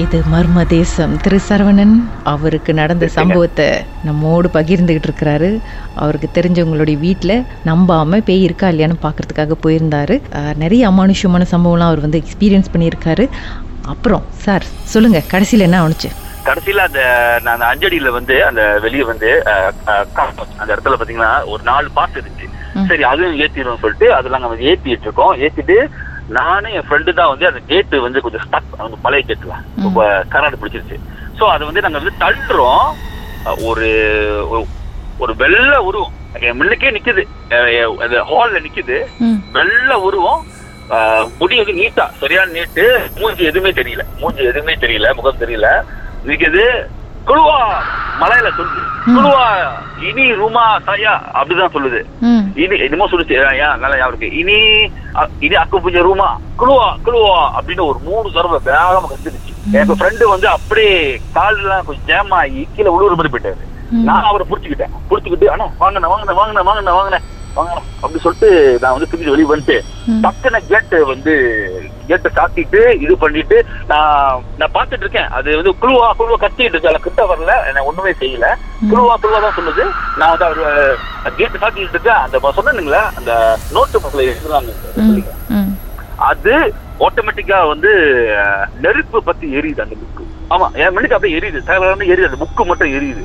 இது மர்ம தேசம். திரு சரவணன் அவருக்கு நடந்த சம்பவத்தை நம்மோடு பகிர்ந்துகிட்டு இருக்கிறாரு. அவருக்கு தெரிஞ்சவங்களுடைய வீட்டில் நம்பாம பேய் இருக்கா இல்லையான்னு பார்க்கறதுக்காக போயிருந்தாரு. நிறைய அமானுஷ்யமான சம்பவம்லாம் அவர் வந்து எக்ஸ்பீரியன்ஸ் பண்ணியிருக்காரு. அப்புறம் சார் சொல்லுங்க கடைசியில் என்ன ஆணுச்சு? கடைசியில அந்த நான் அஞ்சடியில வந்து அந்த வெளியே வந்து அந்த இடத்துல பாத்தீங்கன்னா ஒரு நாலு பாஸ் இருந்துச்சு. சரி அதுவும் ஏத்திடும் சொல்லிட்டு அதெல்லாம் நாங்க ஏத்திட்டு இருக்கோம். ஏத்திட்டு நானும் என் ஃப்ரெண்டு தான் வந்து அந்த கேட்டு வந்து கொஞ்சம் ஸ்டக் அந்த பழைய கேட்டுல ரொம்ப கரண்ட் பிடிச்சிருச்சு. சோ அதை வந்து நாங்க வந்து தள்ளுறோம். ஒரு ஒரு- வெள்ளை உருவம். என் முன்னுக்கே நிக்குது. அந்த ஹால்ல நிக்குது. வெள்ளை உருவம். முடி வந்து நீட்டா சரியான நீட்டு. மூஞ்சி எதுவுமே தெரியல. மூஞ்சி எதுவுமே தெரியல. முகம் தெரியல. நிக்குது. குழுவா மலையில சொல்லுது. குழுவா இனி ரூமா சாயா அப்படிதான் சொல்லுது. இனி என்னமோ சொல்லுச்சு நல்லா இருக்கு. இனி இனி அக்கு பூஜை ரூமா குழுவா குழுவா அப்படின்னு ஒரு மூணு தடவை வேகமா கத்துருச்சு என் ஃப்ரெண்டு வந்து அப்படியே கால்லாம் கொஞ்சம் ஜாம் ஆகி கீழே உழுவுற மாதிரி போயிட்டாரு. நான் அவரை புடிச்சுக்கிட்டேன். புடிச்சுக்கிட்டு அண்ணா வாங்கின வாங்கின வாங்கின வாங்கின வாங்கின வாங்கின அப்படி சொல்லிட்டு நான் வந்து திரும்பி வெளியே வந்துட்டு டக்குன கேட்டு வந்து கேட்டை சாத்திட்டு இது பண்ணிட்டு நான் நான் பார்த்துட்டு இருக்கேன். அது வந்து குழுவா குழுவா கத்திட்டு இருக்கு. அதுல கிட்ட வரல. நான் ஒண்ணுமே செய்யல. குழுவா குழுவா தான் சொல்லுது நான் வந்து அவர் கேட்டு சாத்திட்டு இருக்கேன். அந்த சொன்னீங்களா அந்த நோட்டு புக்ல எழுதுறாங்க. அது ஆட்டோமேட்டிக்கா வந்து நெருப்பு பத்தி எரியுது அந்த புக்கு ஆமா என் மணிக்கு அப்படியே எரியுது. தகவல் எரியுது. அந்த புக்கு மட்டும் எரியுது.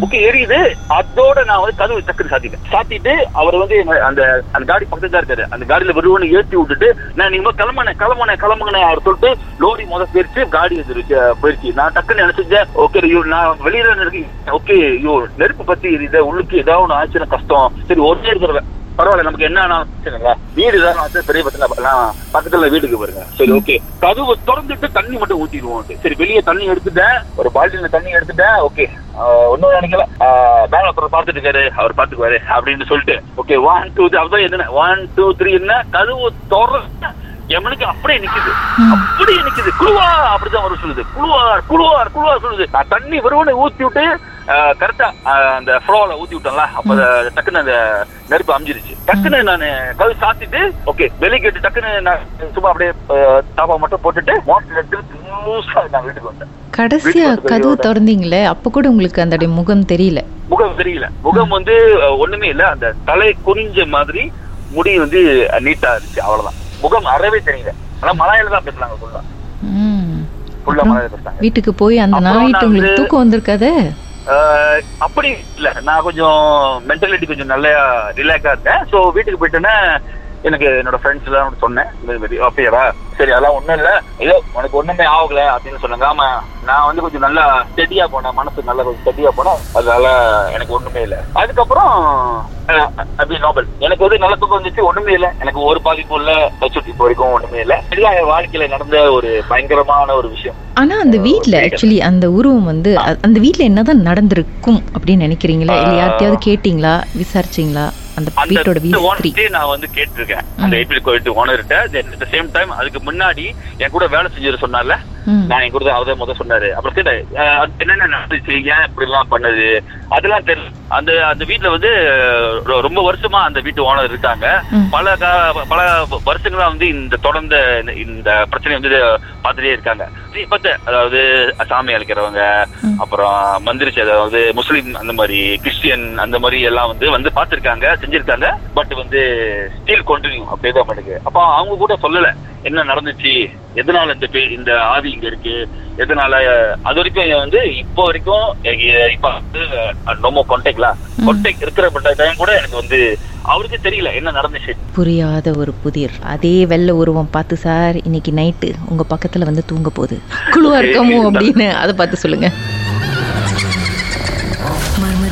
புக்கு எரியுது. அதோட நான் வந்து கதவு டக்குனு சாத்திட்டேன். சாத்திட்டு அவர் வந்து அந்த அந்த காடி பக்கத்துல தான் இருக்காரு. அந்த காடியில வருவன்னு ஏற்றி விட்டுட்டு நான் நீங்க கிளம்புனே கிளம்புனே கிளம்புனே அவர் சொல்லிட்டு லோரி முத போயிருச்சு காடி போயிருச்சு. நான் டக்குன்னு நினைச்சேன் ஓகே ஐயோ நான் வெளியில இருக்கேன் ஓகே ஐயோ நெருப்பு பத்தி எரியுது உள்ளுக்கு ஏதாவது ஒன்று ஆச்சுன்னா கஷ்டம். சரி ஒரே இருக்கிறவ பரவாயில்ல நமக்கு என்ன பிரச்சனை. வீடு தான் வந்து பெரிய பிரச்சனை பக்கத்துல வீட்டுக்கு பாருங்க சரி ஓகே. கதவு திறந்துட்டு தண்ணி மட்டும் ஊத்திடுவோம் சரி வெளியே தண்ணி எடுத்துட்டேன். ஒரு பால்ட்டில தண்ணி எடுத்துட்டேன் ஓகே. ஒன்னும் நினைக்கல. பேங்க் அப்புறம் பார்த்துட்டு இருக்காரு அவர் பாத்துக்குவாரு அப்படின்னு சொல்லிட்டு. ஓகே ஒன் டூ அப்படிதான் என்ன ஒன் டூ த்ரீ என்ன? கதவு திறந்து எவனுக்கு அப்படியே நிக்குது. அப்படியே நிக்குது. குழுவா அப்படிதான் வர சொல்லுது. குழுவார் குழுவார் குழுவார் சொல்லுது. நான் தண்ணி வருவனை ஊத்தி விட்டு கரெக்டா அந்த ஃப்ளோல ஊத்தி விட்டேன்ல அப்ப டக்குன்னு அந்த நெருப்பு அமைஞ்சிருச்சு. டக்குன்னு நான் கதவு சாத்திட்டு ஓகே வெளியே கேட்டு டக்குன்னு நான் சும்மா அப்படியே தாப்பா மட்டும் போட்டுட்டு மோட்டர் எடுத்து நான் வீட்டுக்கு வந்தேன். கடைசியா கதவு. திறந்தீங்களே அப்ப கூட உங்களுக்கு அந்த முகம் தெரியல. முகம் தெரியல. முகம் வந்து ஒண்ணுமே இல்ல. அந்த தலை குனிஞ்ச மாதிரி முடி வந்து நீட்டா இருந்துச்சு அவ்வளவுதான். முகம் அறவே தெரியல. ஆனா மலையில தான் பேசுறாங்க ஃபுல்லா. ஃபுல்லா மலையில பேசுறாங்க வீட்டுக்கு போய் அந்த நாள் உங்களுக்கு தூக்கம் வந்திருக்காதே? அப்படி இல்ல. நான் கொஞ்சம் மென்டாலிட்டி கொஞ்சம் நல்லா ரிலாக்ஸா இருந்தேன் சோ வீட்டுக்கு போயிட்டேன்னா எனக்கு என்னோட ஃப்ரெண்ட்ஸ் எல்லாம் சொன்னேன். இந்த சரி அதெல்லாம் ஒண்ணும் இல்ல. ஏதோ உனக்கு ஒண்ணுமே ஆகல அப்படின்னு சொன்னாங்க. ஆமா நான் வந்து கொஞ்சம் நல்லா ஸ்டெடியா போனேன். மனசு நல்லா கொஞ்சம் ஸ்டெடியா போனேன். அதனால எனக்கு ஒண்ணுமே இல்ல. அதுக்கப்புறம் அப்படி நோபல் எனக்கு வந்து நல்ல தூக்கம் வந்துச்சு. ஒண்ணுமே இல்ல. எனக்கு ஒரு பாதிப்பும் இல்ல. பச்சுட்டி இப்போ வரைக்கும் ஒண்ணுமே இல்ல. இதுதான் என் வாழ்க்கையில நடந்த ஒரு பயங்கரமான ஒரு விஷயம். ஆனா அந்த வீட்ல ஆக்சுவலி அந்த உருவம் வந்து அந்த வீட்ல என்னதான் நடந்திருக்கும் அப்படின்னு நினைக்கிறீங்களா? இல்ல யார்கிட்டயாவது கேட்டீங்களா? விசாரிச்சீங்களா? அந்த வீட்டோட ஓனர்ட்டே நான் வந்து கேட்டிருக்கேன். அந்த ஏபிள் கோயில் ஓனர்கிட்ட சேம் டைம் அதுக்கு முன்னாடி என் கூட வேலை செஞ்சது சொன்னார்ல. ம் நான் என் கூட அவதான் முதல் சொன்னாரு. அப்புறம் கேட்டேன் என்னென்ன நடந்துச்சு? ஏன் இப்படி எல்லாம் பண்ணது? அதெல்லாம் தெரியல அந்த அந்த வீட்டுல வந்து ரொம்ப வருஷமா அந்த வீட்டு ஓனர் இருக்காங்க. பல பல வருஷங்களா வந்து இந்த தொடர்ந்த இந்த- பிரச்சனையை வந்து பார்த்துட்டே இருக்காங்க. இப்பத்த அதாவது சாமி அழைக்கிறவங்க. அப்புறம் மந்திரிச்சு அதாவது முஸ்லீம் அந்த மாதிரி கிறிஸ்டியன் அந்த மாதிரி எல்லாம் வந்து வந்து பார்த்திருக்காங்க செஞ்சிருக்காங்க. பட் வந்து ஸ்டில் கண்டினியூ அப்படியே தான் பண்ணுது. அப்ப அவங்க கூட சொல்லல. என்ன நடந்துச்சு? எதனால இந்த பே- இந்த ஆவி இங்க இருக்கு? எதனால அது வரைக்கும் வந்து இப்போ வரைக்கும் இப்ப வந்து ரொம்ப கான்டாக்ட்ல கான்டாக்ட் இருக்கிற டைம் கூட எனக்கு வந்து அவருக்கு தெரியல என்ன நடந்துச்சு. புரியாத ஒரு புதிர். அதே வெள்ளை உருவம் பார்த்து சார் இன்னைக்கு நைட்டு உங்க பக்கத்துல வந்து தூங்க போகுது. குழுவா இருக்கமோ? அப்படின்னு அதை பார்த்து சொல்லுங்க.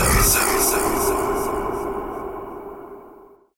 São, são.